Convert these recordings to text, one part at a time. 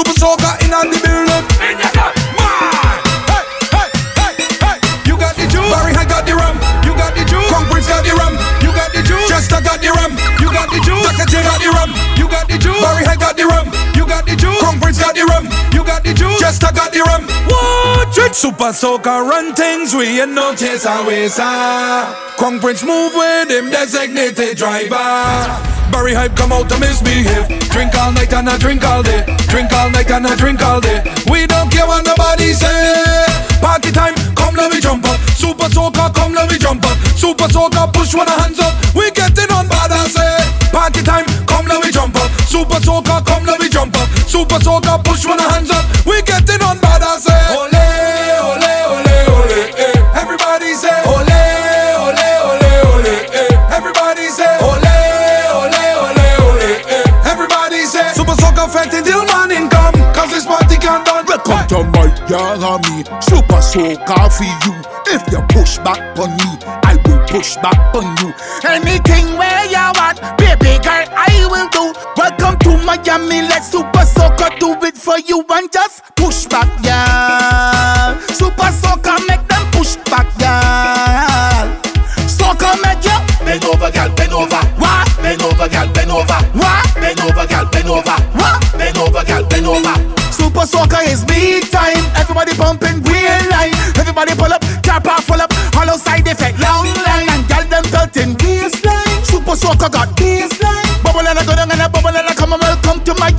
Super soca in on the building. Man, hey, hey, hey, hey. You got the juice. Barry I got the rum. You got the juice. Prince got the rum. You got the juice. Jester got the rum. You got the juice. J got the rum. You got the juice. Barry I got the rum. You got the juice. Crown Prince got the rum. You got the juice. Jester got the rum. Watch it. Super soca run things. We ain't no chase and waste. ah. Crown Prince move with him designated driver. Barry hype come out to misbehave. Drink all night and I drink all day. Drink all night and I drink all day. We don't care what nobody say. Party time, come let me jump up. Super soca, come let me jump up. Super soca, push one hands up. We getting on bad I say. Party time, come let me jump up. Super soca, come let me jump up. Super soca, push one hands up. We getting on bad I say. Ole, ole, ole, ole. eh. Everybody say. Ole, ole, ole, ole. eh. Everybody say. Ole, ole, ole, ole. eh. Everybody say. Super soca fete till morning come. Cause this party can't done. Welcome to my young army, super soca for you. If you push back on me, push back on you. Anything where you want, baby girl, I will do. Welcome to Miami, let super soca do it for you and just push back, yeah. Super soca make them push back, yeah. Soca make you bend over, girl, bend over. What? Bend over, girl, bend over. What? Bend over, girl, bend over. What? Bend over, girl, bend over. Super soca is big time. Everybody pumping real line. Everybody pull up, car park full up, side effect, long line, and girl them belting baseline. Super soca got baseline.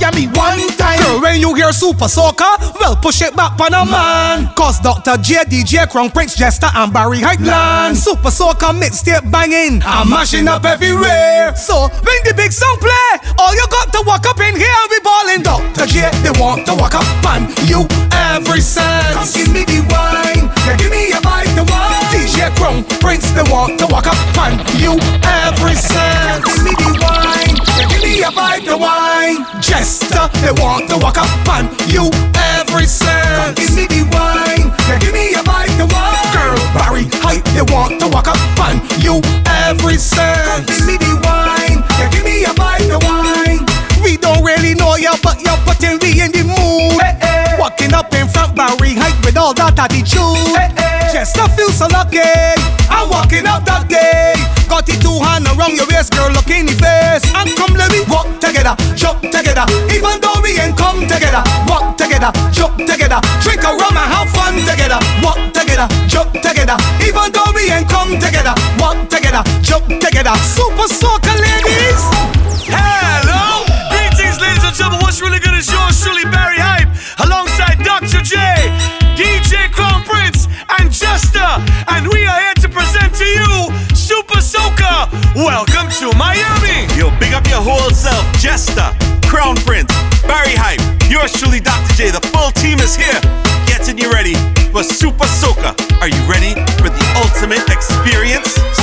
Miami one time. Girl, when you hear super soca, well push it back on a man. Cause Dr. J, DJ, Crown Prince, Jester, and Barry Highland. Super soca mixtape banging, I'm mashing up everywhere. So when the big song play, all you got to walk up in here and be balling. Dr. J, they want to walk up on you every sense. Come give me the wine, yeah, give me a bite the wine. DJ Crown Prince, they want to walk up on you every sense. Give me the wine, yeah, give me a bite the wine. Jester, they want to walk up on you every sense. Give me the wine, yeah, give me a bite the wine. Girl, Barry Hype, they want to walk up on you every sense. Give me the wine, yeah, give me a bite the wine. We don't really know you, but you're putting me in the mood. Walking up in front, Barry Hype with all that attitude. Just I feel so lucky. I'm walking up that day. Got it two hand around your waist, girl, look in the face. And come let me walk together, jump together. Even though we ain't come together, walk together, jump together. Drink a rum and have fun together. Walk together, jump together. Even though we ain't come together, walk together, jump together. Super soca ladies. Hello! Greetings, ladies and gentlemen. What's really good is yours truly, Barry Hype, alongside Dr. J, and And we are here to present to you Super Soca. Welcome to Miami. Yo, big up your whole self, Jester, Crown Prince, Barry Hype, yours truly, Dr. J. The full team is here, getting you ready for Super Soca. Are you ready for the ultimate experience?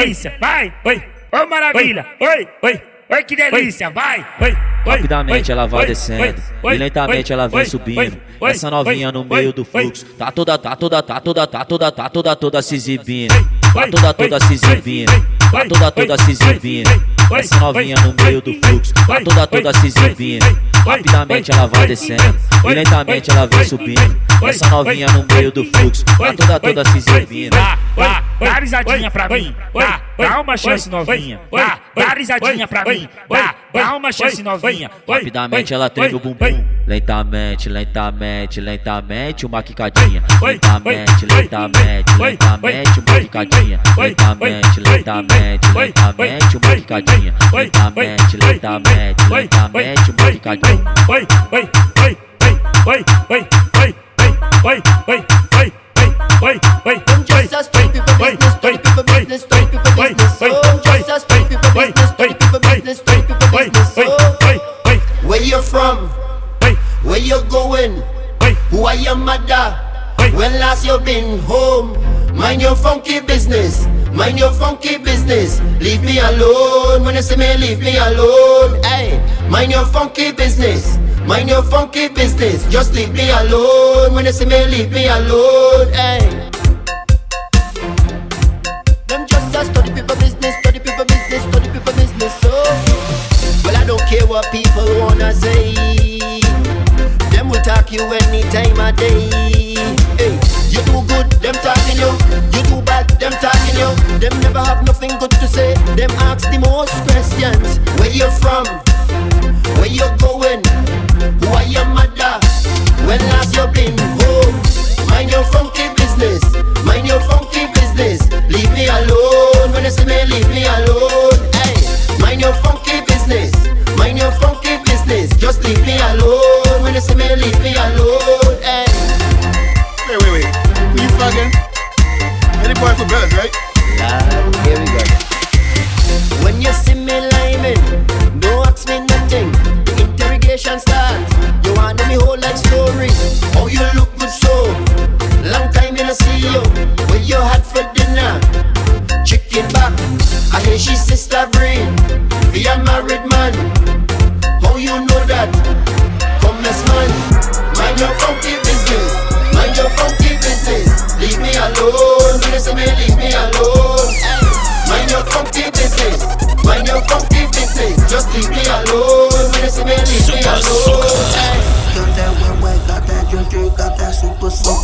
Delícia! Vai, oi, oh maravilha! Oi, oi, oi que delícia! Vai, oi, Rapidamente ela vai descendo e lentamente ela vem subindo. Essa novinha no meio do fluxo, tá toda, tá toda, tá toda, tá toda, tá toda, toda se exibindo. Tá toda, toda se exibindo. Tá toda, toda se exibindo. Essa novinha no meio do fluxo, tá toda, toda se exibindo. Rapidamente ela vai descendo e lentamente ela vem subindo. Essa novinha no meio do fluxo, tá toda, toda se exibindo. Dá, dá, dá risadinha pra mim. Dá, dá uma chance novinha. Dá, dá risadinha pra mim. Dá, dá uma chance novinha. Rapidamente ela treme o bumbum. Lentamente, lentamente, lentamente, uma quicadinha. Lentamente, lentamente, lentamente, uma quicadinha. Lentamente, lentamente, lentamente, uma quicadinha. Lentamente, lentamente, lentamente, uma quicadinha. Oi, oi, oi, oi, oi, oi, oi, oi, oi, oi, oi, oi, Just a story people business, people business, people business. Oh, just a story people business, people business, people business. Where you from? Where you going? Who are your mother? When last you been home? Mind your funky business. Mind your funky business. Leave me alone. When you see me, leave me alone. Hey, mind your funky business. Mind your funky business. Just leave me alone. When you see me, leave me alone. Hey. Them just a study people business, study people business, study people business. So, well, I don't care what people wanna say. Them will talk you any time of day. You do good, them talking you. You do bad, them talking you. Them never have nothing good to say. Them ask the most questions. Where you from? Where you going? Who are your mother? When last you been home? Mind your funky business. Mind your funky business. Leave me alone. When you see me, leave me alone. Hey, mind your funky business. Mind your funky business. Just leave me alone. When you see me, leave me alone. wife for bed, right? Love me alone. Got that wet wet, got that drink drink, got that super soaker,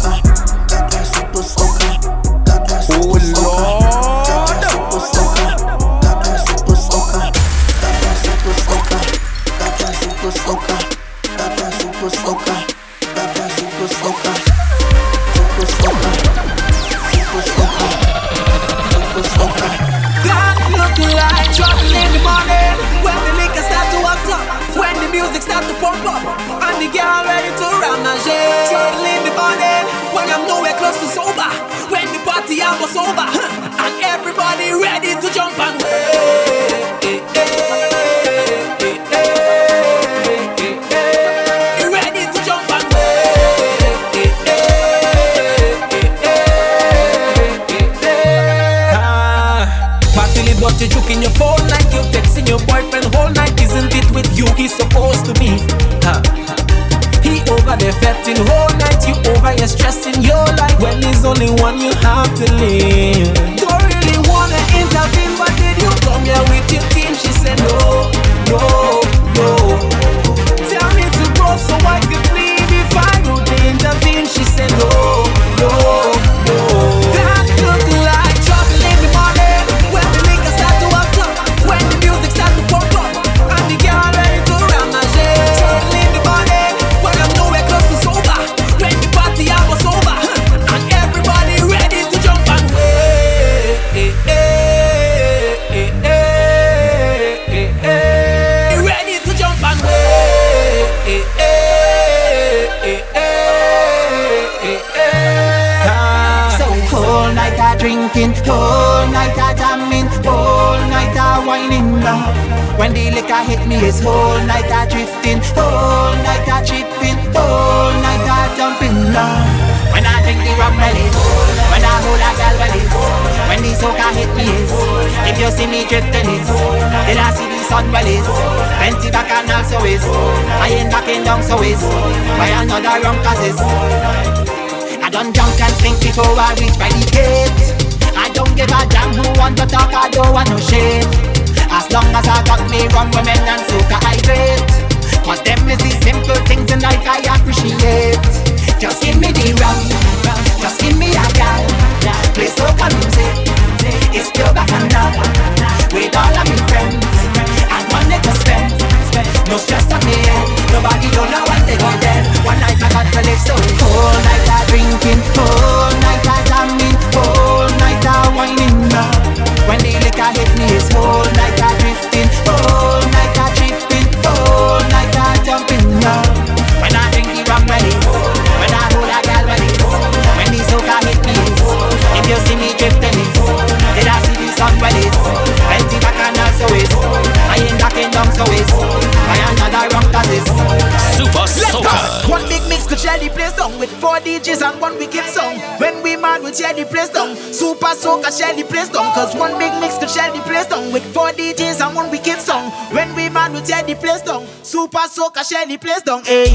so can share the place down, eh.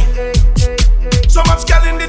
So much girl in the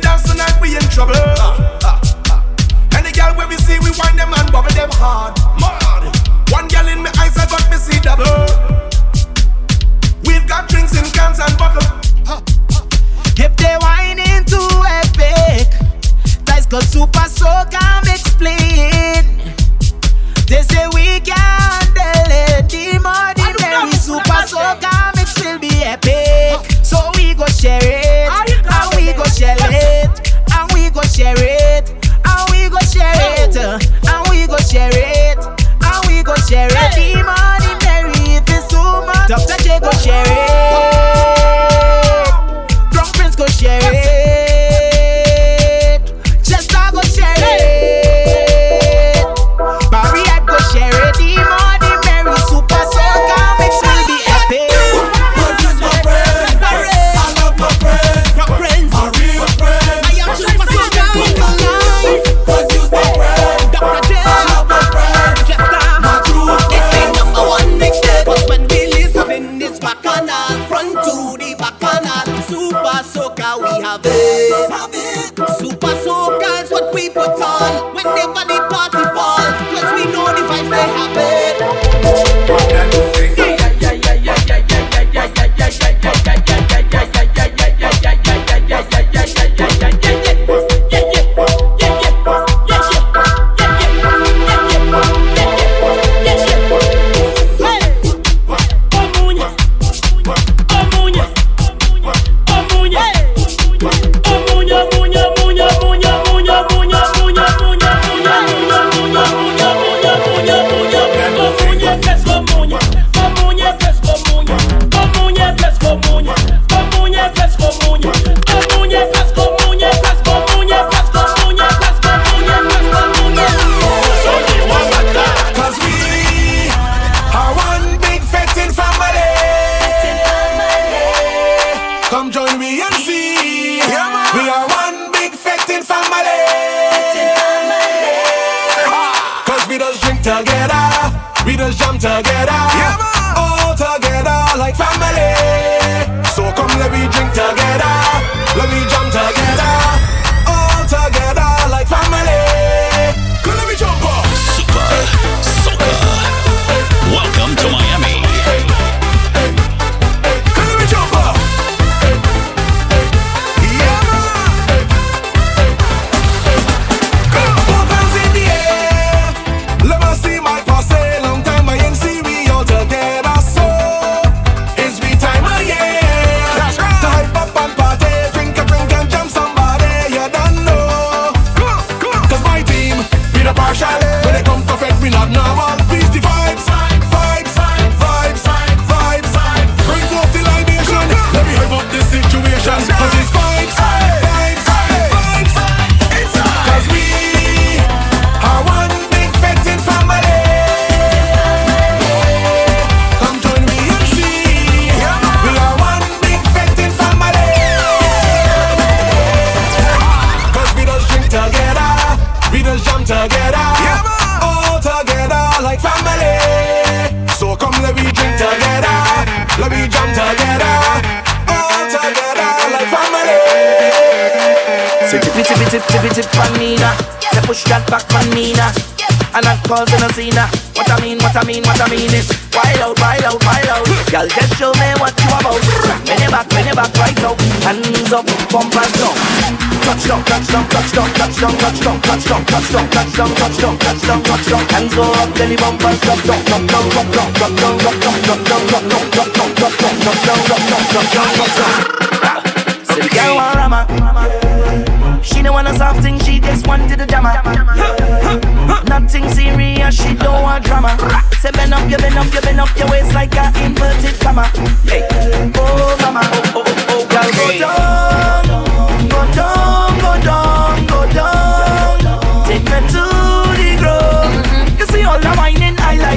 touchdown, touchdown, touchdown, touchdown, touchdown, touchdown. Hands go up, belly bump and drop down, drop down, drop down, drop down, drop down, drop down, drop down, drop down, drop down, drop down, drop down, drop down, drop down. Say the girl want rama. She don't want a soft thing, she just wanted a drama. Nothing serious, she don't want drama. Say bend up, you bend up, you bend up your waist like a inverted comma. Hey, oh mama, oh oh oh, oh girl, go down,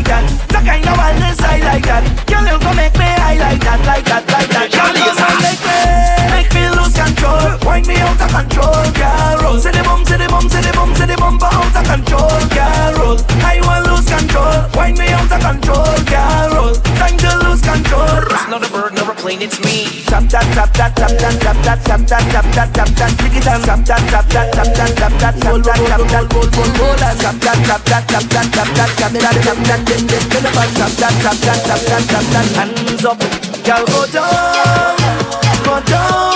like that. The kind of wildness I like that. Girl, you go make me, I like that, like that, like that. Girl, you go make me, make me lose control. Wind me out of control, girl. Roll, say the bum, say the bum, say the bum, say the bumper out of control, girl. Roll, I want lose control. Wind me out of control, girl. Roll, time to lose control. It's not a clean, it's me. Tap that, tap that, tap that, tap that, tap that, tap that, tap that, dig it and tap that, tap that, tap that, tap that, tap that, tap that, roll, tap that, tap that, tap that, tap that, tap that, tap that, then tap that, tap that, tap that, tap that, hands up, girl, go down, go down.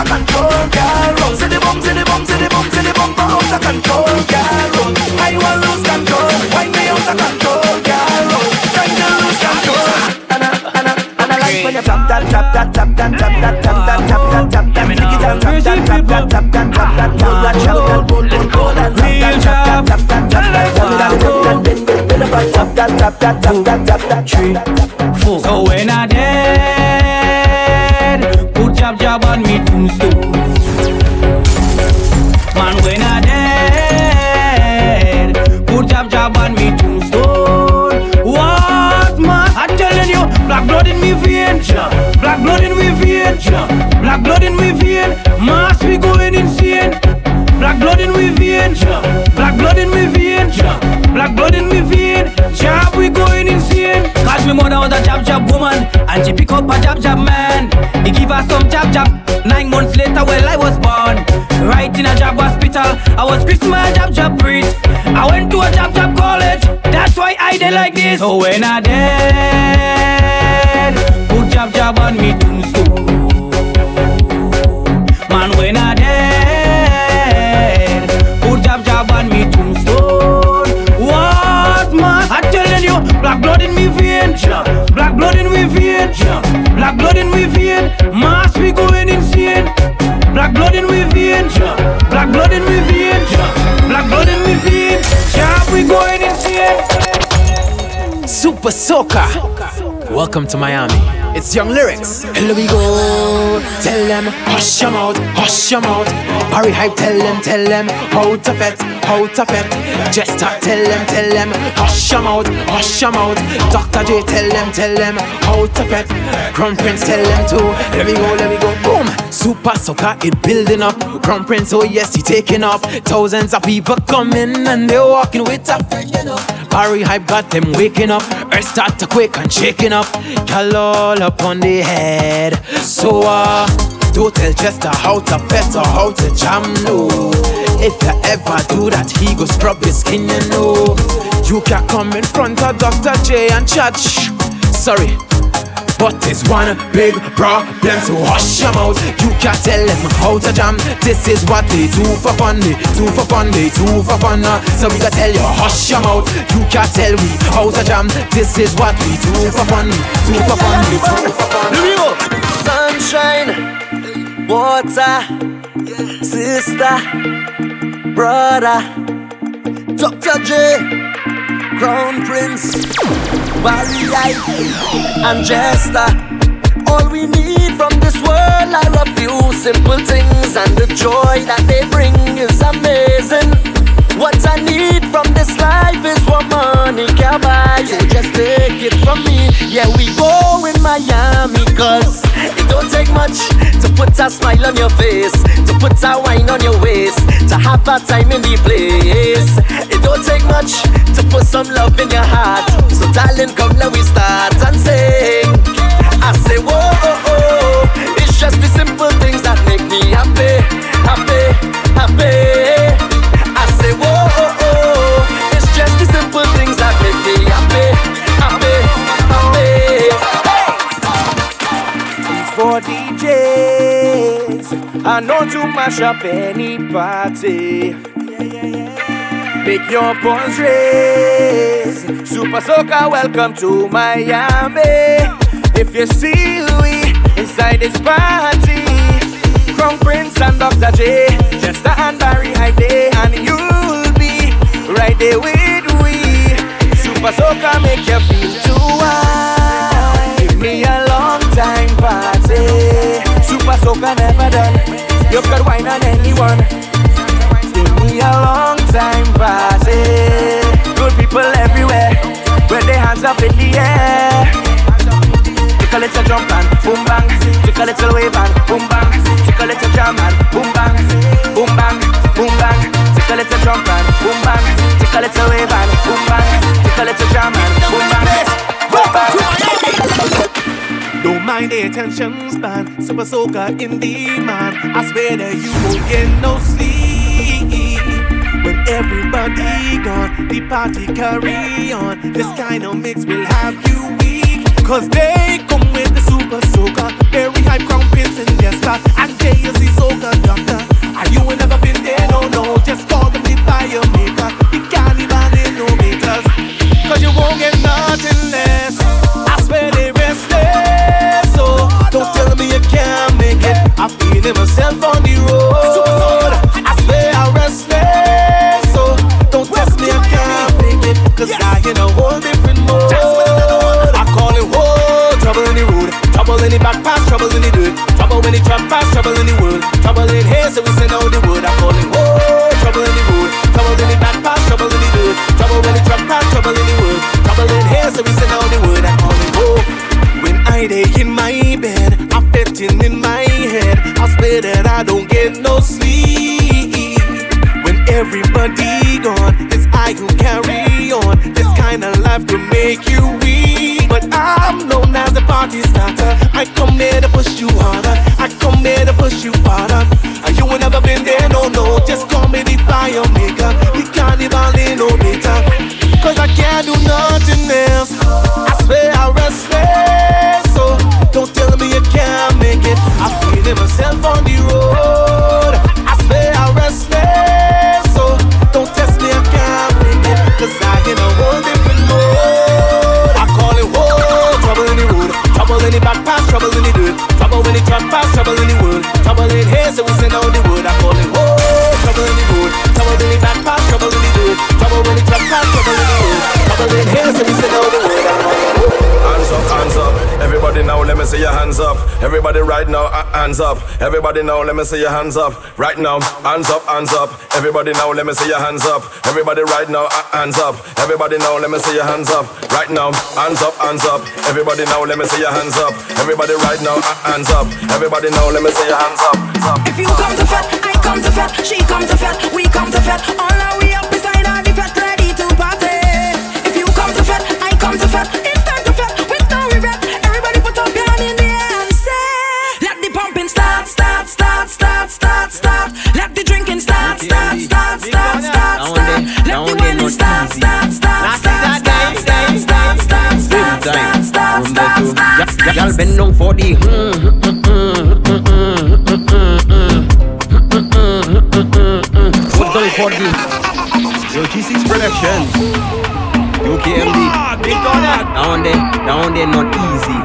Of control, girl. Roll. See the bum, see the bum, see the bum, see the bum, out of control, girl. Roll. I want lose control. Wind me out of control, girl. Roll. Trying to lose control. And I, and I, and I like when you tap that, tap that, tap that, tap that, tap that, tap that, tap that. Tap that, tap that, tap that, tap that, tap that, tap that, roll, roll, roll, and tap that, tap that, tap that, tap that, tap that, tap that, bend, bend, bend tap that, tap that, tap that, tap that, three, four. So when I dead, put jab jab on me. Man, when I dead, put jab jab on me tombstone. What man? I'm telling you, black blood in me vein, black blood in me vein, black blood in me vein. Mass we going insane. Black blood in me vein, black blood in me vein, black blood in me vein. Jab we going insane. Was a jab jab woman, and she pick up a jab jab man. He give her some jab jab. Nine months later, well I was born, right in a jab hospital. I was Christmas jab jab priest. I went to a jab jab college. That's why I did like this. So when I dead, put jab jab on me tombstone. Man, when black blood in me vein, black blood in me vein, black blood in me vein. Mass we going insane. Black blood in me vein, black blood in me vein, black blood in me vein. Jab we going insane. Super Soca. Welcome to Miami. It's Young Lyrics. Here we go. Tell them, hush your mouth, hush your mouth. Barry Hype, tell them, tell them, how to fet, how to fet. Just talk, tell them, tell them, hush your mouth, hush your mouth. Dr. J, tell them, tell them, how to fet. Crown Prince, tell them too. Let me go, let me go, boom. Super soca, it building up. Crown Prince, oh yes, he taking up. Thousands of people coming and they're walking with a Barry Hype got them waking up. Earth start to quake and shaking up. Y'all all up on the head. So, uh, don't tell Jester how to fet or how to jam, no. If you ever do that, he go scrub your skin, you know. You can come in front of Dr. J and chat. Sorry, but it's one big problem, so hush your mouth. You can't tell them how to jam. This is what they do for fun, they do for fun, they do for fun. uh. So we gotta tell you, hush your mouth. You can't tell me how to jam. This is what we do for fun, do for fun, we do for fun. We. Sunshine, water, sister, brother, Dr. J, Crown Prince, White, and Jester. All we need from this world are a few simple things, and the joy that they bring is amazing. What I need from this life is what money can buy. So just take it from me. Yeah, we go in Miami, cause it don't take much to put a smile on your face, to put a wine on your waist, to have a time in the place. It don't take much to put some love in your heart. So, darling, come let we start and sing. I say, whoa, oh, oh. it's just the simple things that make me happy, happy, happy. I know to mash up any party. Make your pawns raise. Super Soca, welcome to Miami. If you see we inside this party, Crown Prince and Dr. J, Jester and Barry Hype, and you'll be right there with we. Super Soca make you feel too wild. Give me a long time party. Super Soca never done. You could wine on anyone. Give me a long time party. Good people everywhere. With their hands up in the air. Take a little jump and boom bang. Take a little wave and boom bang. Take a little jam and boom bang. Boom bang, boom bang. Take a little jump and boom bang. Take a little wave and boom bang. Take a little jam and boom bang. Boom bang. Don't mind the attention span, super soaker in demand. I swear that you won't get no sleep when everybody gone. The party carry on. This kind of mix will have you weak, cause they come with the super soaker. Very high crown prince and jester, and JLC soaker doctor. And you ain't never been there, no, no. Just call them the fire maker. The carnival ain't no makers, cause you won't get nothing I feel myself on the road. Everybody gone, it's I who carry on. This kind of life could make you weak. But I'm known as the party starter. I come here to push you harder. I come here to push you. And you ain't never been there, no, no. Just call me the fire maker. The carnival ain't no later. Cause I can't do nothing Trouble in here, so we send out the word. I call it whoa. Trouble in the road, trouble in the back path, trouble in the dirt, trouble in the truck pass, trouble in the road. Trouble in here, so we send out the word. Hands up, hands up. Everybody now, let me see your hands up. Everybody right now, uh, hands up. Everybody now, let me see your hands up. Right now, hands up, hands up. Everybody now, let me see your hands up. Everybody right now, hands up. Everybody now, let me see your hands up. Right now, hands up, hands up. Everybody now, let me see your hands up. Everybody right now, hands up. Everybody now, let me see your hands up. If you come to fat, I come to fat, she come to fat, we come to fat. All Girl bend down for the mm, mm, mm, mm, mm, mm, for the Yo G6 Production UKMD Down there, down there not easy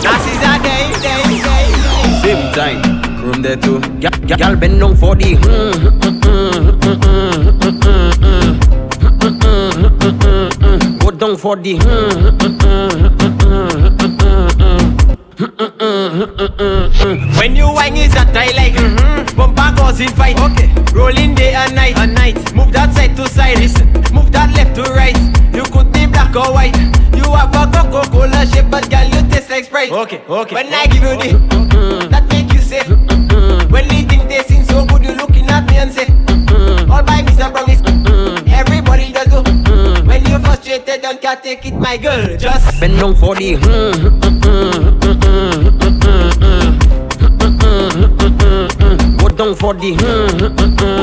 This is a day, day, day Same time, room there too Girl bend down for the hmm, hmm, mm, mm, mm, mm, mm, mm, mm Go down for the mm, mm. When you whine, is that I like mm-hmm. mm-hmm. Bumper causing fight okay. Rolling day and night. and night Move that side to side Listen. Move that left to right You could be black or white You have a Coca-Cola shape But girl you taste like Sprite Okay, okay When I give you the mm-hmm. That make you say mm-hmm. When the thing tasting so good You looking at me and say mm-hmm. All by Mr. Brown is Everybody does go mm-hmm. When you frustrated Don't care take it my girl Just Bend down for the. Mm-hmm. Mm-hmm. mm-hmm. Go down for the mm.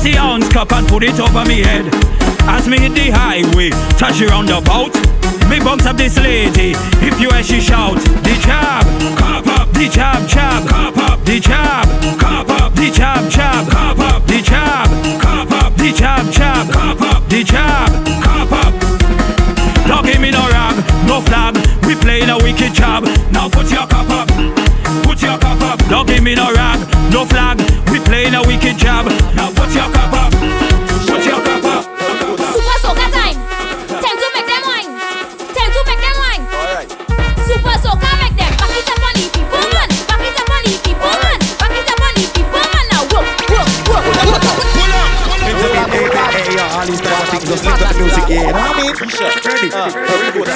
Bossy hounds cup and put it over me head. As me hit the highway, touch the roundabout. Me bumps up this lady, if you hear she shout, the jab, cop up, the jab, jab, cop up, the jab, cop up, the jab, jab, cop up, the jab, cop up, the jab, jab, cop up, the jab, cop up. Don't give me no rag, no flab. we playing a wicked job, now put your cup up put your cup up. Don't give me no rag, no flag. We playing a wicked job. Now put your cup up. Your cup up. Super soca time. Time to make them wine. Time to make them wine. Alright. Super soca make them. Back it up and people man. Back it up and people man. Back it up and people man. Now work, work, work, work, work. pull up?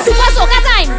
Super soca time!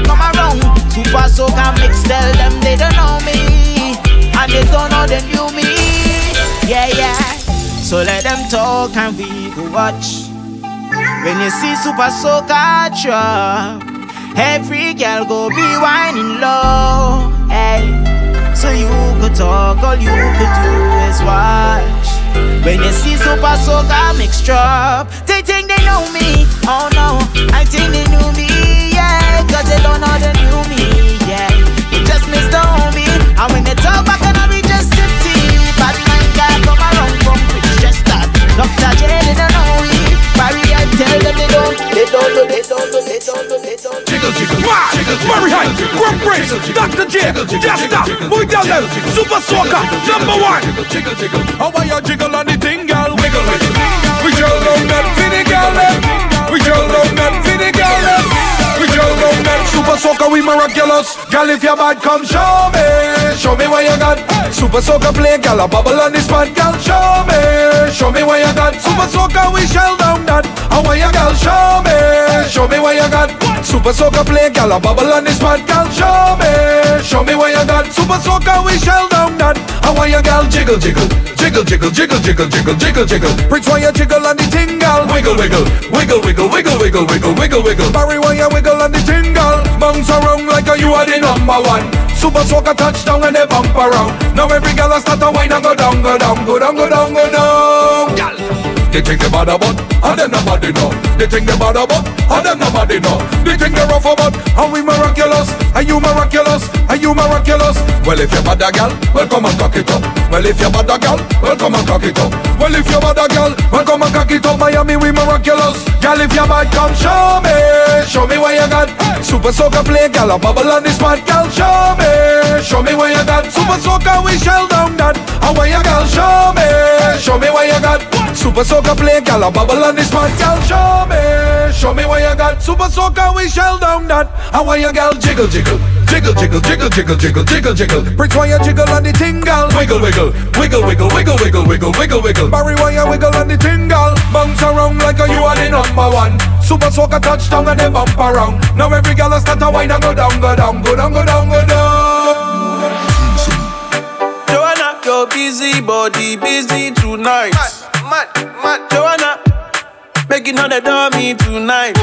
Mind come around. Super soca mix, tell them they don't know me. And they don't know they knew me. Yeah, yeah. So let them talk and we go watch. When you see Super Soca drop, every girl go be whining low. Hey, so you could talk, all you could do is watch. When you see Super Soca mix drop, they think they know me. Oh no, I think they knew me. Yeah, cause they don't know they knew me. Yeah, they just missed the homie. And when they talk back and we just sit tea. Bad man can't come around from Rich just that. Dr. J, they don't know we. Barry, I tell them they don't, they don't know, they don't know, they don't know, they don't know. Jiggle, jiggle, wow, Murray High, Grub Brace, Dr. J, Jester, Boy Dallas, Super Soca, number one. How are you jiggle on the thing, girl? Wiggle, wiggle. We juggle on that finny girl, eh? We juggle on that finny girl, Super Soca, we miraculous. Girl, if you're bad, come show me. Show me what you got. Super Soca play, girl, a bubble on this spot, girl. Show me. Show me what you got. Super Soca, we shell down that. How are you, girl? Show me. Show me what you got. Super Soca play, girl, a bubble on this spot, girl. Show me. Show me what you got. Super Soca, we shell down that. How are you, girl? Jiggle, jiggle. Jiggle, jiggle, jiggle, jiggle, jiggle, jiggle, jiggle. Prince, why you jiggle on the tingle? Wiggle, wiggle, wiggle, wiggle, wiggle, wiggle, wiggle, wiggle, wiggle. Barry, why you wiggle on the tingle? Bounce around like a you are the number one. Super soca touchdown and they bump around. Now every girl a start to whine and go down, go down, go down, go down, go down. Gal. They think they bad about, and them nobody know. They think they bad about, and them nobody know. They think they rough about, and we miraculous. Are you miraculous? Are you miraculous? Well, if you're bad a gal, well come and cock it up. Well, if you're bad a gal, well come and cock it up. Well, if you're bad a gal, well come and cock it up. Miami, we miraculous. Gal, if you're bad, come show me. Show me what you got. Super soca play, gal, a bubble on this spot, gal. Show me. Show me what you got. Super soca, we shell down that. And what you gal, show me. Show me what you got. Super soca play, gal, a bubble on this spot, gal. Show me. Show me what you got. Super soca, we shell down that. And what you gal, jiggle, jiggle. Jiggle, jiggle, jiggle, jiggle, jiggle, jiggle, jiggle. Prince, why you jiggle on the tingle? Wiggle, wiggle, wiggle, wiggle, wiggle, wiggle, wiggle, wiggle, wiggle. Barry, why you wiggle on the tingle? Bounce around like a you are the number one. Super soca touchdown and they bump around. Now every gal a start to whine and go down, go down, go down, go down, go down. Joanna, your busy body busy tonight. Mad, mad, Joanna, making all the dummy tonight.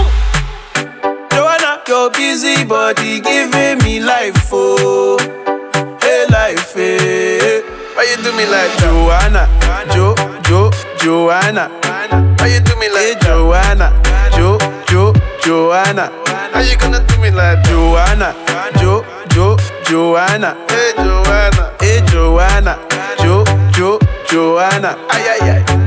Joanna, your busy body giving me life, oh, hey life, hey. Why you do me like Joanna, Jo, Jo, Joanna? Why you do me like hey, Joanna, Jo, Jo, Joanna? How you gonna do me like Joanna, Jo, Jo, Joanna? Joanna, hey Joanna, hey Joanna, Jo, Jo, Joanna. Ay, ay, ay.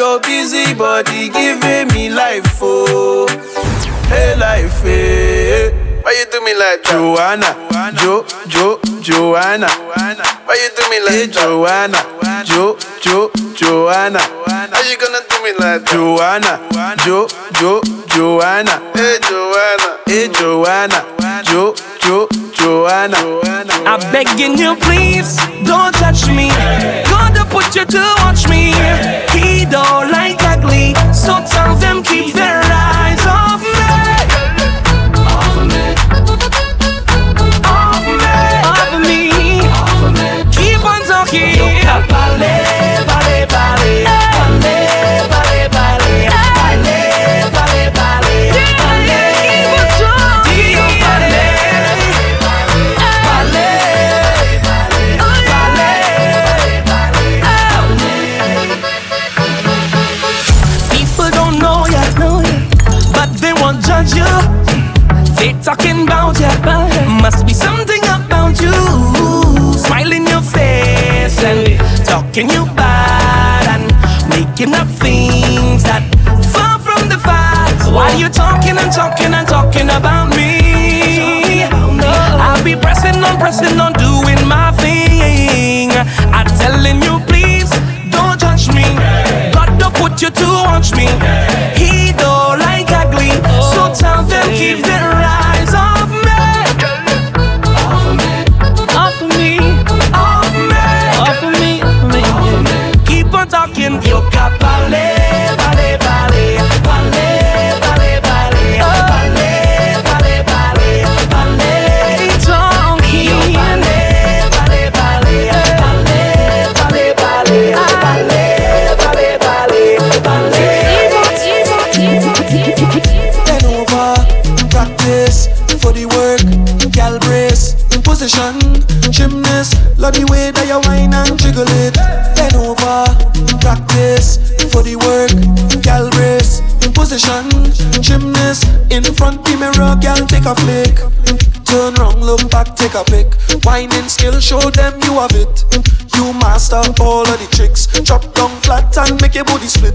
your busy body giving me life, oh, hey life, hey. Why you do me like Joanna, Jo, Jo, Joanna? Why you do me like Joanna, Jo, Jo, Joanna? How you gonna do me like Joanna, Jo, Jo, Joanna? Hey Joanna, hey Joanna, Jo, Jo, Joanna. I'm begging you, please don't touch me. Gonna put you to watch me. He don't like ugly, so tell them keep their eyes must be something about you. Smile in your face and talking you bad and making up things that far from the facts. Why you talking and talking and talking about me? I'll be pressing on, pressing on, doing my thing. I'm telling you, please don't judge me. God don't put you to watch me. Show them you have it. You master all of the tricks. Drop down flat and make your body split.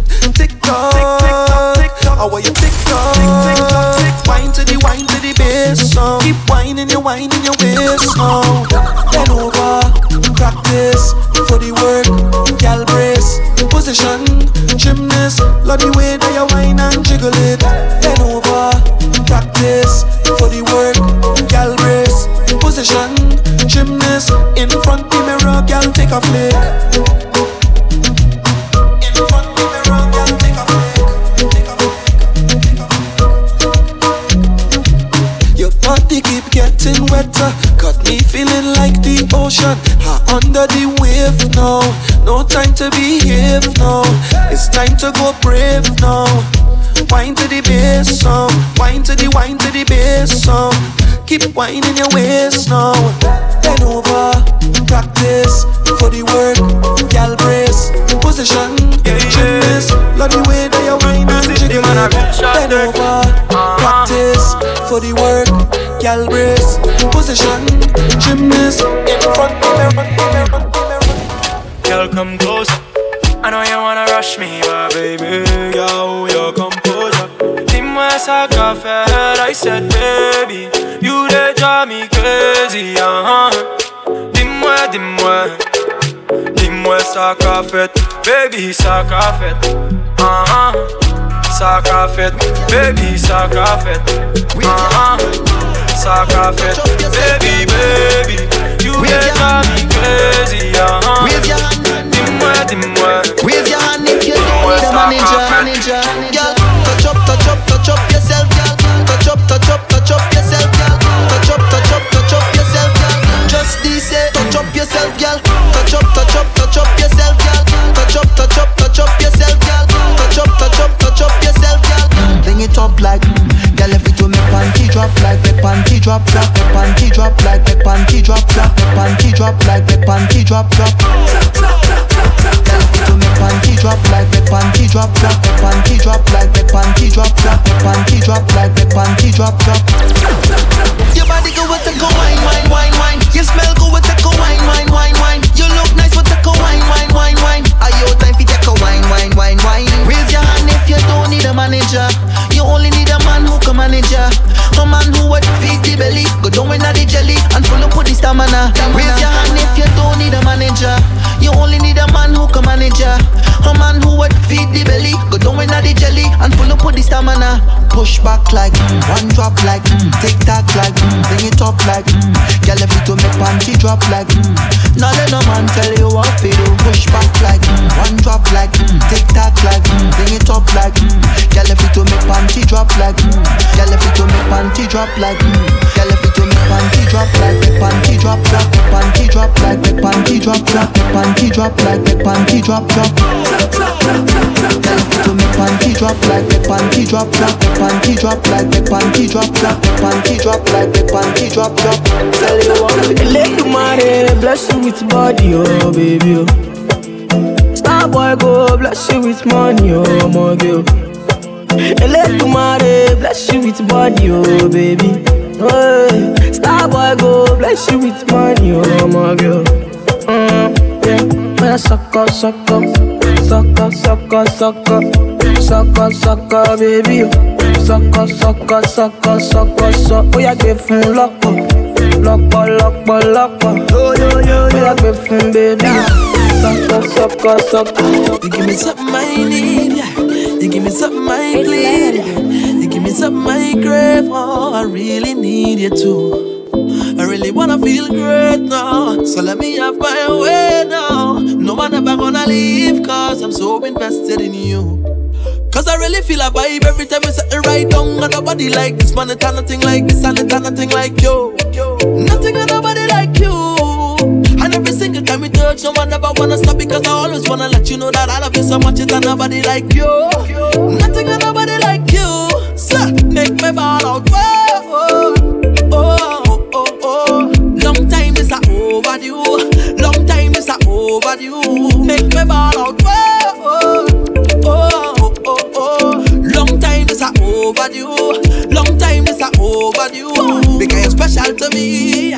Keep whining your waist now. Bend over, practice for the work. Gal brace, position, gymnast. Love the way that you whine and jiggle it. Bend over, uh-huh. practice for the work. Gal brace, position, gymnast. In front. Girl, come close. I know you wanna rush me, but baby, yo, your composure. Dis-moi ça qu'a fait, I said, Baby sa ka fet uh -huh. Sa ka fet Baby sa ka fet uh -huh. Sa ka fet Baby baby. Panty drop drop. Drop drop drop. Panty drop like me panty drop drop. Me panty drop like me panty drop drop. Like make panty drop like mm. Now let no man tell you what to do. Push back like mm, one drop like mm, tick tock like mm, bring it up like mm. Girl, if you to make panty drop like mm. Girl, if you to make panty drop like mm. Girl, if you to make panty drop like me panty drop drop me panty drop like me panty drop drop me panty drop like me panty drop drop. Girl, if you to make panty drop like me panty drop drop me panty drop like me panty drop drop me panty drop like me panty drop drop. Tell you what. Marry, bless you with body, oh baby. Oh. Star boy go bless you with money, oh my girl. Marry, bless you with body, oh baby. Oh, star boy go bless you with money, oh my girl. Mm, yeah, suck up, suck up, suck up, suck up, baby. oh. Suck up, suck up, suck up, suck up, suck. Lọ́pọ̀ lọ́pọ̀ lọ́pọ̀ bóyá gbé fún bébí sọ́kọ̀ sọ́kọ̀ sọ́kọ̀. You give me something I need, yeah. You give me something I need. You give me something I crave, oh, I really need you too. I really wanna feel great now, so let me have my way now. No one ever gonna leave, cause I'm so invested in you. Cause I really feel a vibe every time you set it right down on nobody like this man, it's nothing like this and it's nothing like you. Nothing and nobody like you. And every single time we touch, no one ever wanna stop because I always wanna let you know that I love you so much, it's nobody like you. Nothing and nobody like you. So make me ball out. Whoa, oh, oh, oh, oh. Long time is a overdue. Long time is a overdue. Make me ball out. Whoa, oh, oh, oh, oh. Long time is a overdue. Long time is a overdue. Because you're special to me.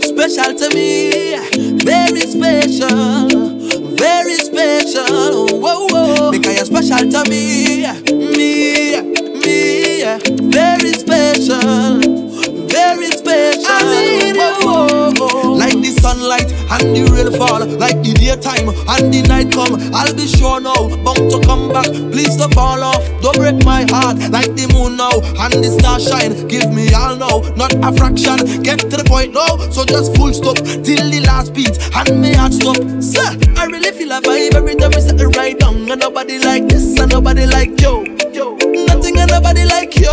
Special to me. Very special. Very special. Whoa, whoa. Because you're special to me. Me, me. Very special. Very special. I mean, whoa, whoa. Sunlight and the rain fall. Like the daytime and the night come. I'll be sure now, bound to come back. Please don't fall off. Don't break my heart. Like the moon now and the star shine. Give me all now, not a fraction. Get to the point now, so just full stop till the last beat and me heart stop. Sir, I really feel a vibe every time we set it right down. And nobody like this and nobody like you. Nothing and nobody like you.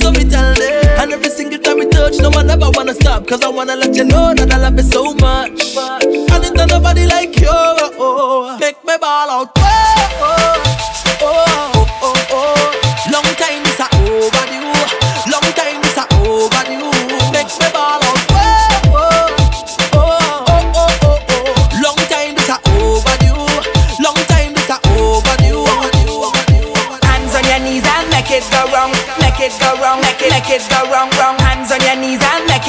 So me tell them, and every single time we touch, no one ever wanna stop. Cause I wanna let you know that I love you so much. And it's nobody like you. Oh, Make me ball out. Oh, oh, oh, oh, oh. Long time is a overdue. Long time is a overdue. Make me ball out. Oh, oh, oh, long time is overdue. Long time is overdue. Hands on your knees and make it go wrong. Make it go wrong. Make it, make it go wrong, wrong.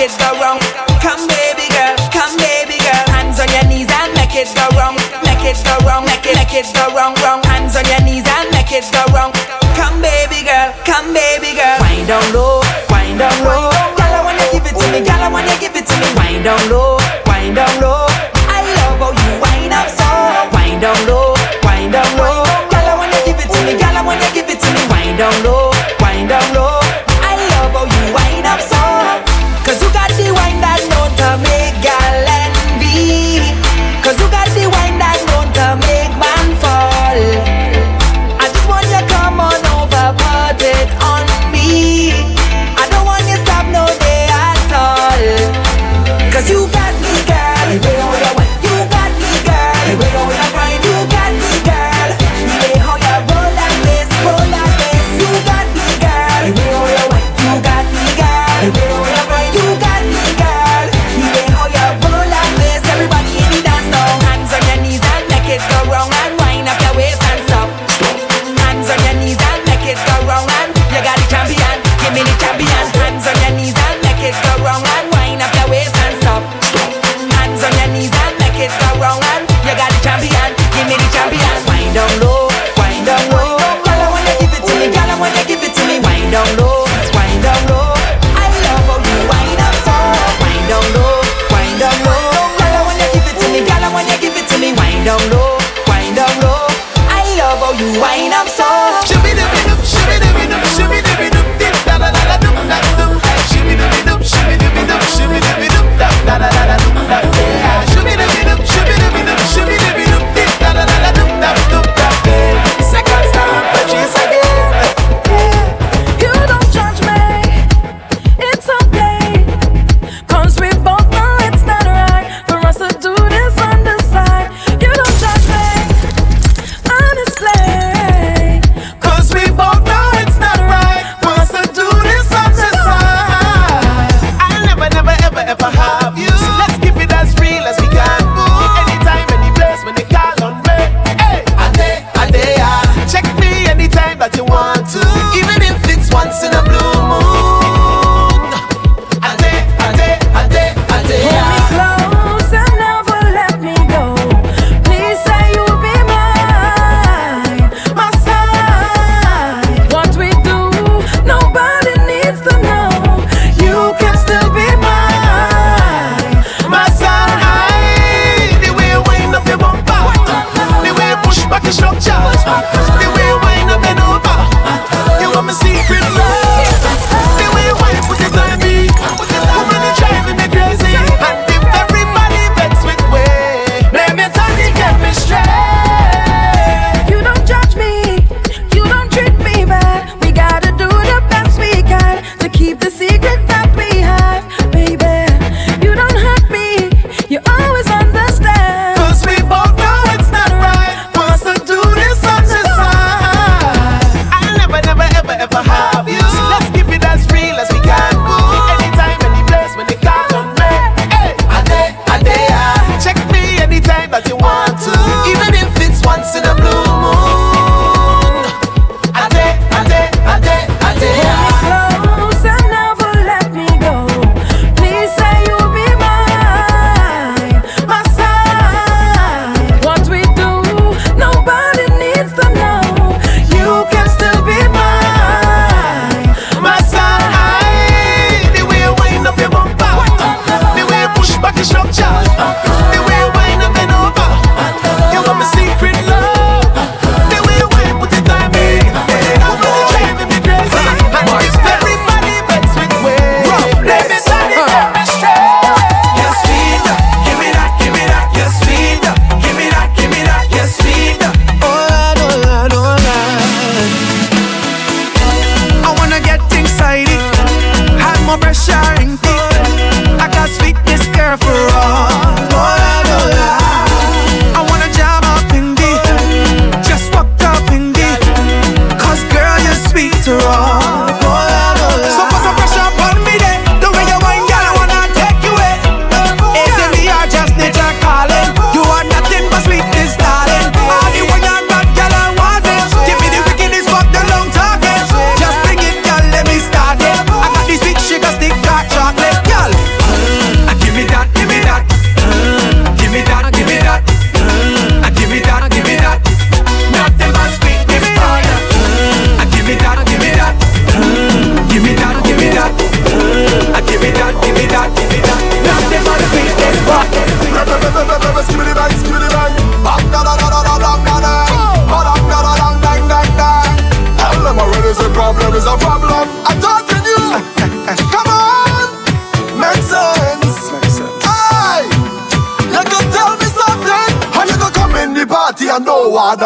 It go wrong. Come, baby girl. Come, baby girl. Hands on your knees and make it go wrong. Make it go wrong. Make it, make it go wrong, wrong. Hands on your knees and make it go wrong. Come, baby girl. Come, baby girl. Wind down low. Wind down low. Girl, I wanna give it to me. Girl, I wanna give it to me. Wind down low.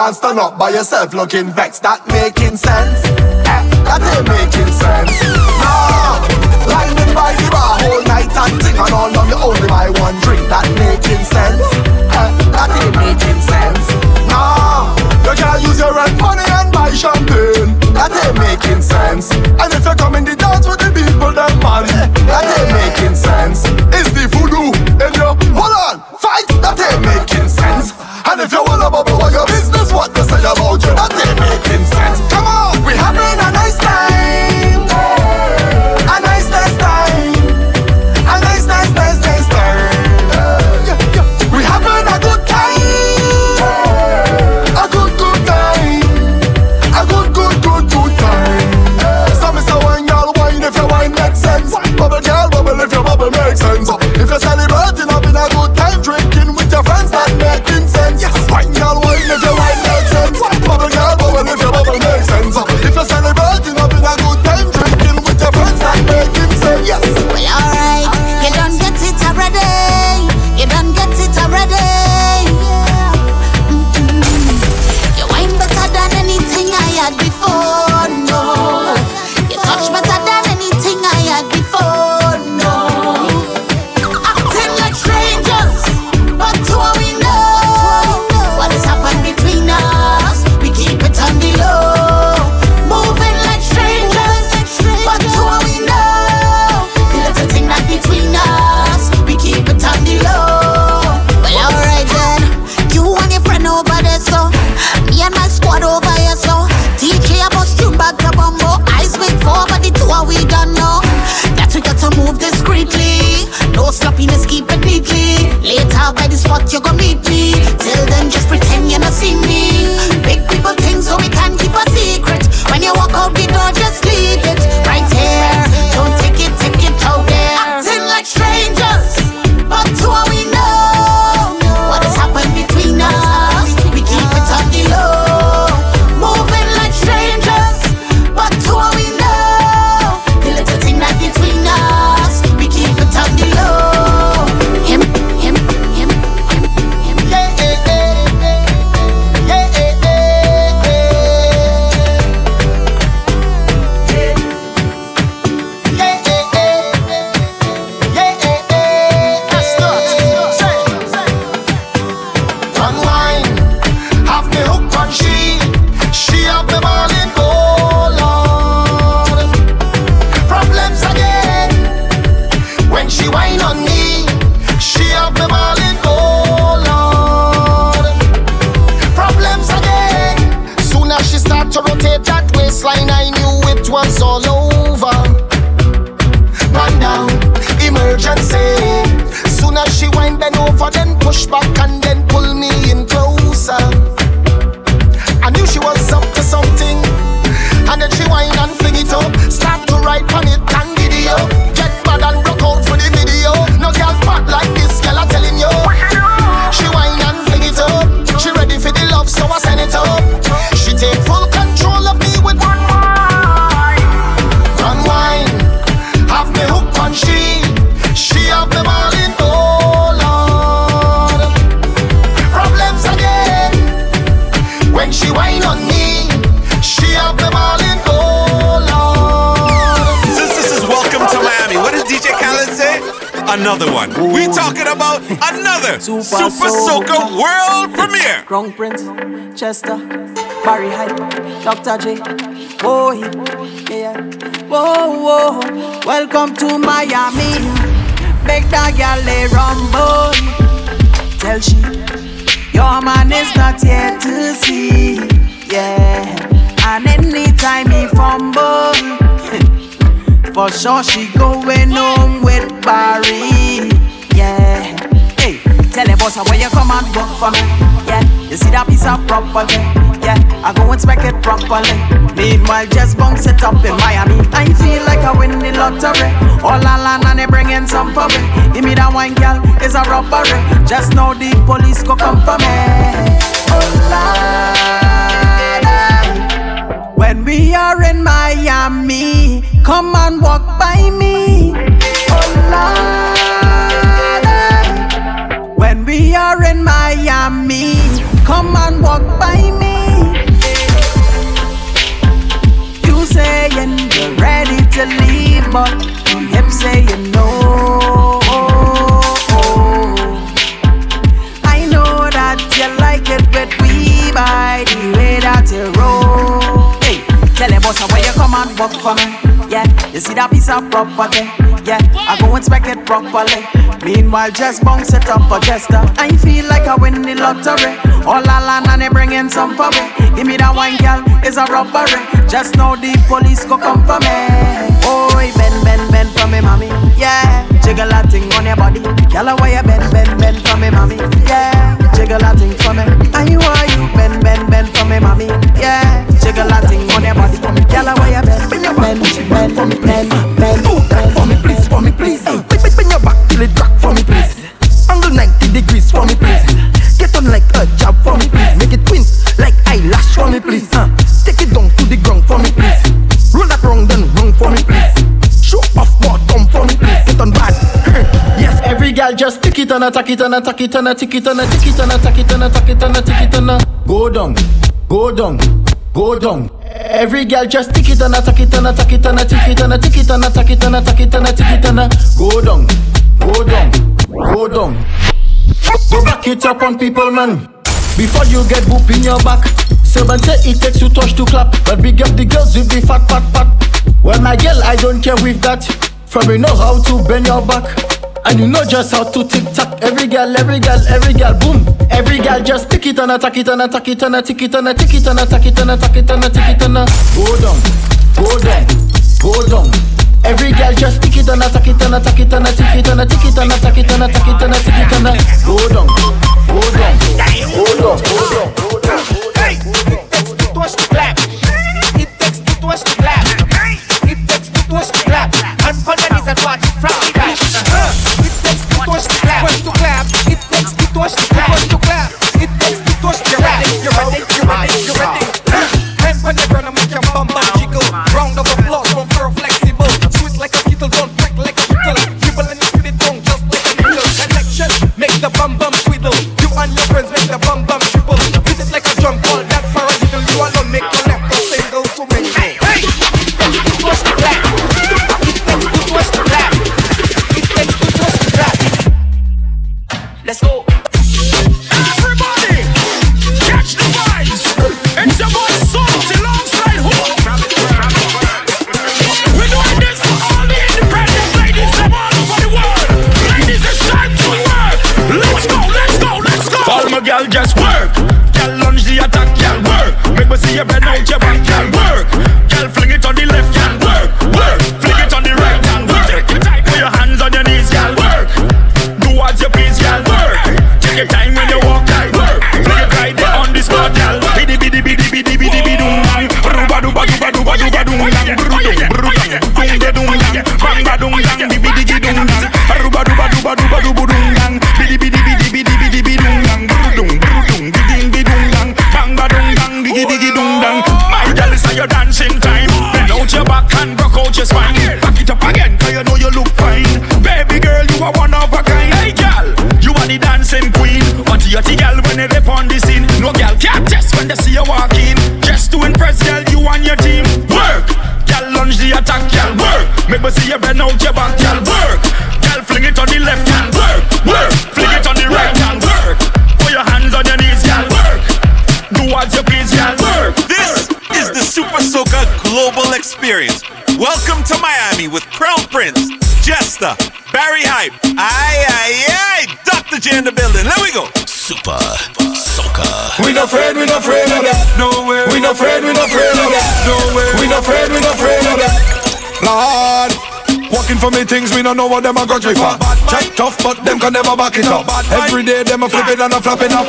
can't stand up by yourself looking vexed. That making sense? Eh, that ain't making sense. Nah, lightning by the bar all night and think and all on you only buy one drink. That making sense? Eh, that ain't making sense. Nah, you can't use your rent money and buy champagne. That ain't making sense. And Super, Super Soca, World Premiere. Crown Prince, Jester, Barry Hype, Dr. J. Oh, yeah. Whoa, whoa. Welcome to Miami. Make that girl a rumble. Tell she, your man is not yet to see. Yeah. And anytime he fumble, for sure she going home with Barry. Tell the boss where you come and work for me. Yeah, you see that piece of property. Yeah, I go inspect it properly. Meanwhile, just bounce set up in Miami. I feel like I win the lottery. All I land and they bring in some for me. Give me that wine, girl, it's a robbery. Just know the police go come for me. Oh, Lord. When we are in Miami, come and walk by me. Oh, Lord. walk by me. You saying you're ready to leave, but you keep saying no. I know that you like it, but we by the way that you roll. Hey, tell them boss where you come and work for me. Yeah, you see that piece of property. Yeah, I go inspect it properly. Meanwhile, just bounce it up a jester. I feel like I win the lottery. All I land and they bring in some for me. Give me that wine, girl, it's a robbery. Just know the police go come for me. Oh, bend, bend, bend for me, mommy. Yeah, jiggle that thing on your body. Girl, why you bend, bend, bend for me, mommy. Yeah, jiggle that thing for me. I why you bend, bend, bend for me, mommy. Yeah, jiggle that thing on your body. Girl, why you bend, bend, bend, bend, bend, bend, bend for me, please, for me, please. Hey, bend, bend your back till it crack for me, please. Angle 90 degrees for me, please. Get on like a job for me, please. Make it twin like eyelash for me, please. Uh, take it down to the ground for me, please. Roll that wrong, then wrong for me, please. Show off more bottom for me, please. Get on bad. yes, every girl just tick it and attack it and attack it and attack it and attack it and attack it and attack it and attack it and go down, go down, go down. Every girl just tick it and attack it and attack it and attack it and attack it and attack it and attack it and attack it and go down, go down, go down. Go back it up on people, man. Before you get boop in your back. Seven say it takes two touch to clap. But big up the girls with the fat, fat, fat. Well, my girl, I don't care with that. From you know how to bend your back. And you know just how to tick tock. Every girl, every girl, every girl, boom. Every girl just tick it and attack it and attack it and attack it and attack it and attack it and attack it and attack it and go down, go down, go down. Every girl just tick it and attack it and attack it and attack it and attack it and attack it and attack it and attack it and go down, go down, go down, go down, go down. Hey, for me things, we don't know what them a go for. Check tough, but them can never back it up. Every day them a flip it and a flap it up.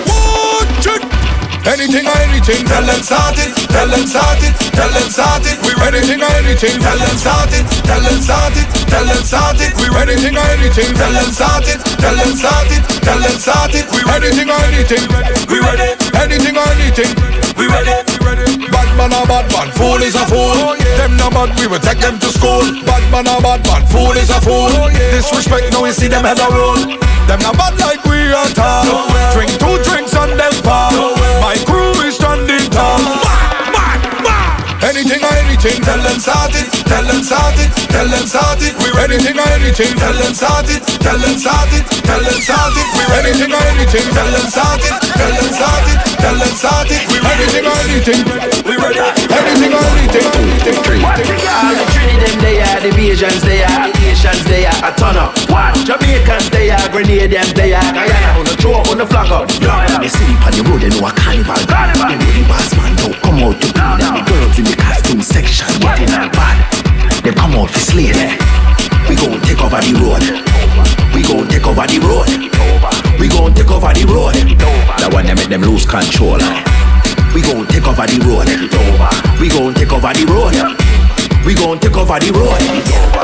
Anything or anything, tell them start it, tell them start it, tell them start it. We anything or anything, tell them start it, tell them start it, tell them start it. We anything or anything, tell them start it, tell them start it, tell them start it. We anything or anything, we ready. Anything or anything, we ready. Bad man a bad man, fool is a fool. Them no bad, we will take them to school. Bad man a bad man, fool is a fool. Disrespect, now you see them head a roll. Them not bad like we at all. Drink two drinks and them fall. My crew is standing tall. Anything or anything, tell them start it, tell them start it, tell them start it. We anything or anything, tell them start it, tell them start it, tell them start it. We anything or anything, tell them start it, tell them start it, tell them start it. We anything or anything, we ready. Anything or anything. The Trinidad they are, the Asians they are, the Asians they are, a ton of what? Jamaicans they are, Grenadians they are, Guyana on the throw on the flag up. They sleep on the road, they know a carnival. Carnival. They know the boss man don't come out to play. The girls in the costume section getting all bad. Out for slay. We gon' take over the road. We gon' take over the road. We gon' take over the road. That one they make them lose control. We gon' take over the road. We gon' take over the road. We gon' oh, take over the road.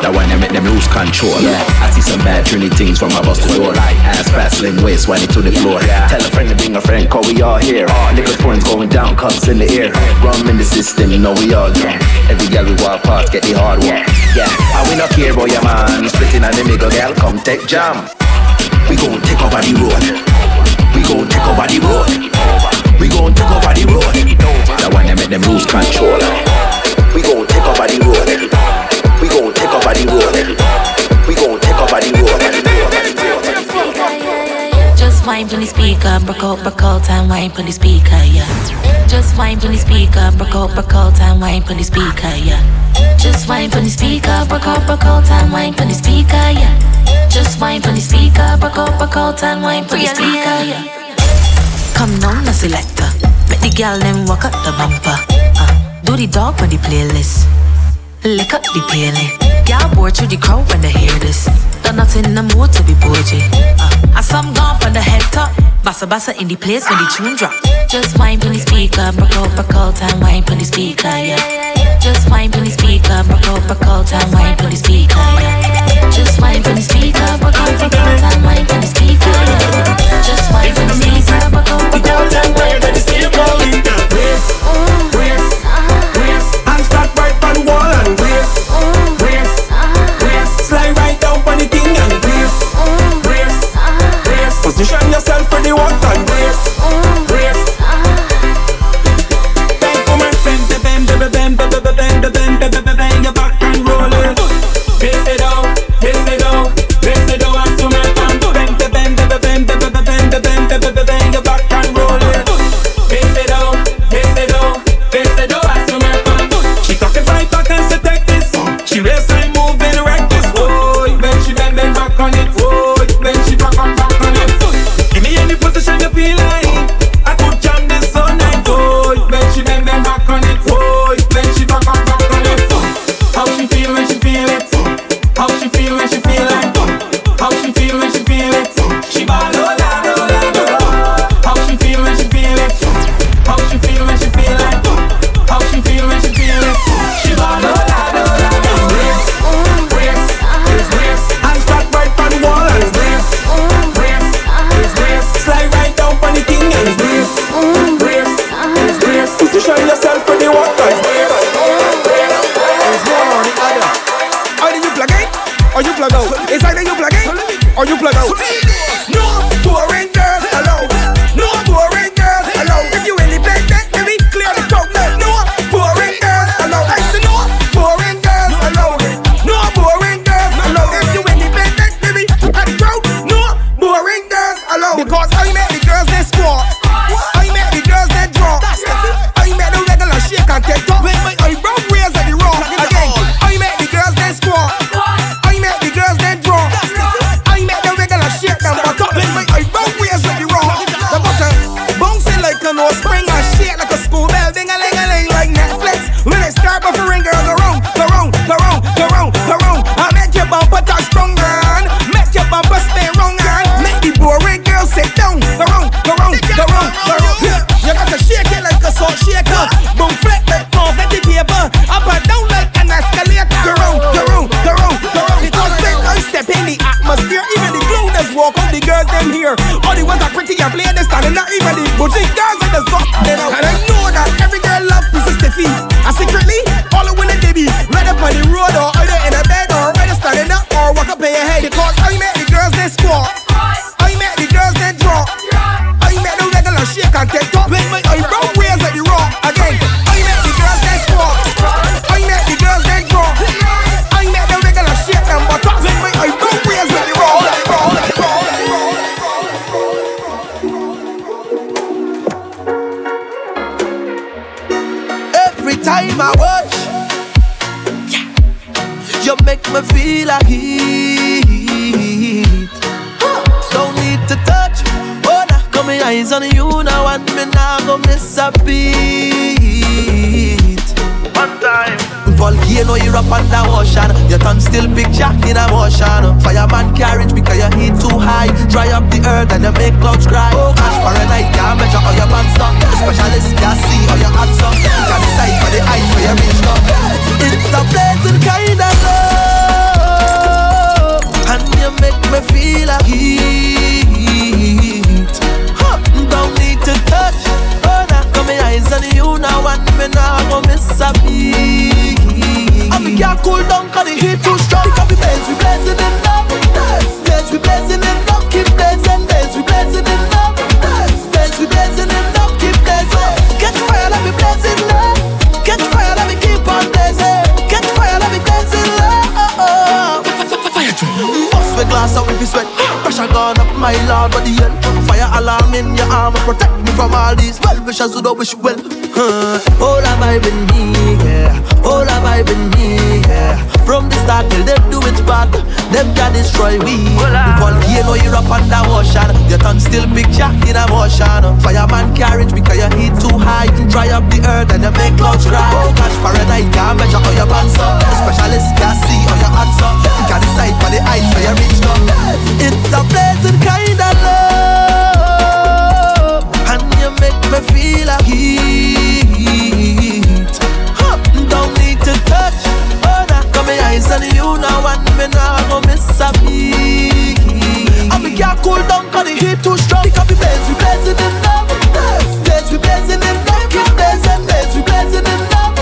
That one they make them lose control. I see some bad trinity things from my bus to door. Like ass fast, sling waist, when it to the floor. Tell a friend to bring a friend, cause we all here. Niggas points going down, cups in the air. Rum in the system, you know we all drunk. Every gal we walk past, get the hard one. Yeah, and we not care about your man. Splitting on the nigga, gal, come take jam. We gon' take over the road. We gon' take over the road. We gon' take over the road. That one they make them lose control. We gon' take over the road. We gon' take over the road. We gon' take over the road. Just wine from the speaker, broke out, broke out, and wine from the speaker, yeah. Just wine from the speaker, broke out, broke out, and wine from the speaker, yeah. Just wine from the speaker, broke out, broke out, and wine from the speaker, yeah. Just wine from the speaker, broke out, broke out, and wine from the speaker, yeah. Come down, the selector, make the girl them walk up the bumper. Do the dog on the playlist, lick up the playlist. Girl bored through the crowd when they hear this. Done not in the mood to be bougie. Uh, I some gone from the head top. Bassa bassa in the place when the tune drop. Just wine from the speaker, broke out, broke out, and wine from the speaker, yeah. Just wine from the speaker, broke out, broke out, and wine from the speaker, yeah. Just wine from the speaker, broke out, broke out, and wine from the speaker, yeah. Just wine from the speaker, broke out, broke out, and wine from the speaker, yeah. Right on the wall and brace, uh-huh. brace, uh-huh. brace, slide right down on the thing and brace, uh-huh. brace, brace, position yourself for the walk and brace. Your tongue still jack in a motion. Fireman carriage because your heat too high. Dry up the earth and you make clouds cry Oh for a night can't measure all your bands up. Specialist can see all your You can decide for the heights where you reach up It's a pleasant kind of love And you make me feel a heat. Don't need to touch. Oh, now got my eyes on you now And me now go miss a beat And we can't cool down cause the heat too strong. Because we blaze, we blazing in love. Blaze, we blazing in love. Keep blazing, blaze, we blazing in love.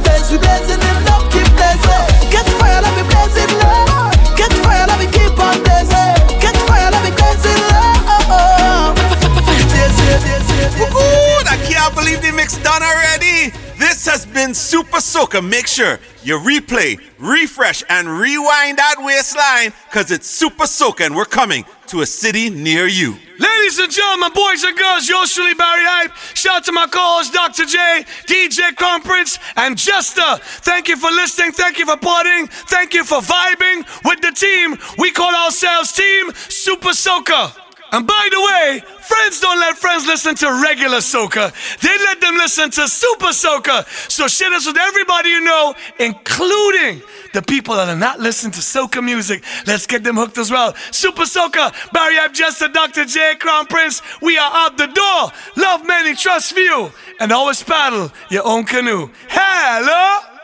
Blaze, we blazing in love Keep blazing. Catch fire, let me blaze in love Catch fire, let me keep on blazing. Catch fire, let me blaze in love Ooh, I can't believe the mix done already. This has been Super Soca. Make sure you replay, refresh, and rewind that waistline because it's Super Soca and we're coming to a city near you. Ladies and gentlemen, boys and girls, yours truly Barry Hype. Shout out to my co-host Dr. J, DJ Crown Prince, and Jester. Thank you for listening. Thank you for partying. Thank you for vibing with the team. We call ourselves Team Super Soca. And by the way, friends don't let friends listen to regular soca. They let them listen to super soca. So share this with everybody you know, including the people that are not listening to soca music. Let's get them hooked as well. Super soca, Barry I'm just a Dr. J, Crown Prince. We are out the door. Love many, trust few, and always paddle your own canoe. Hello.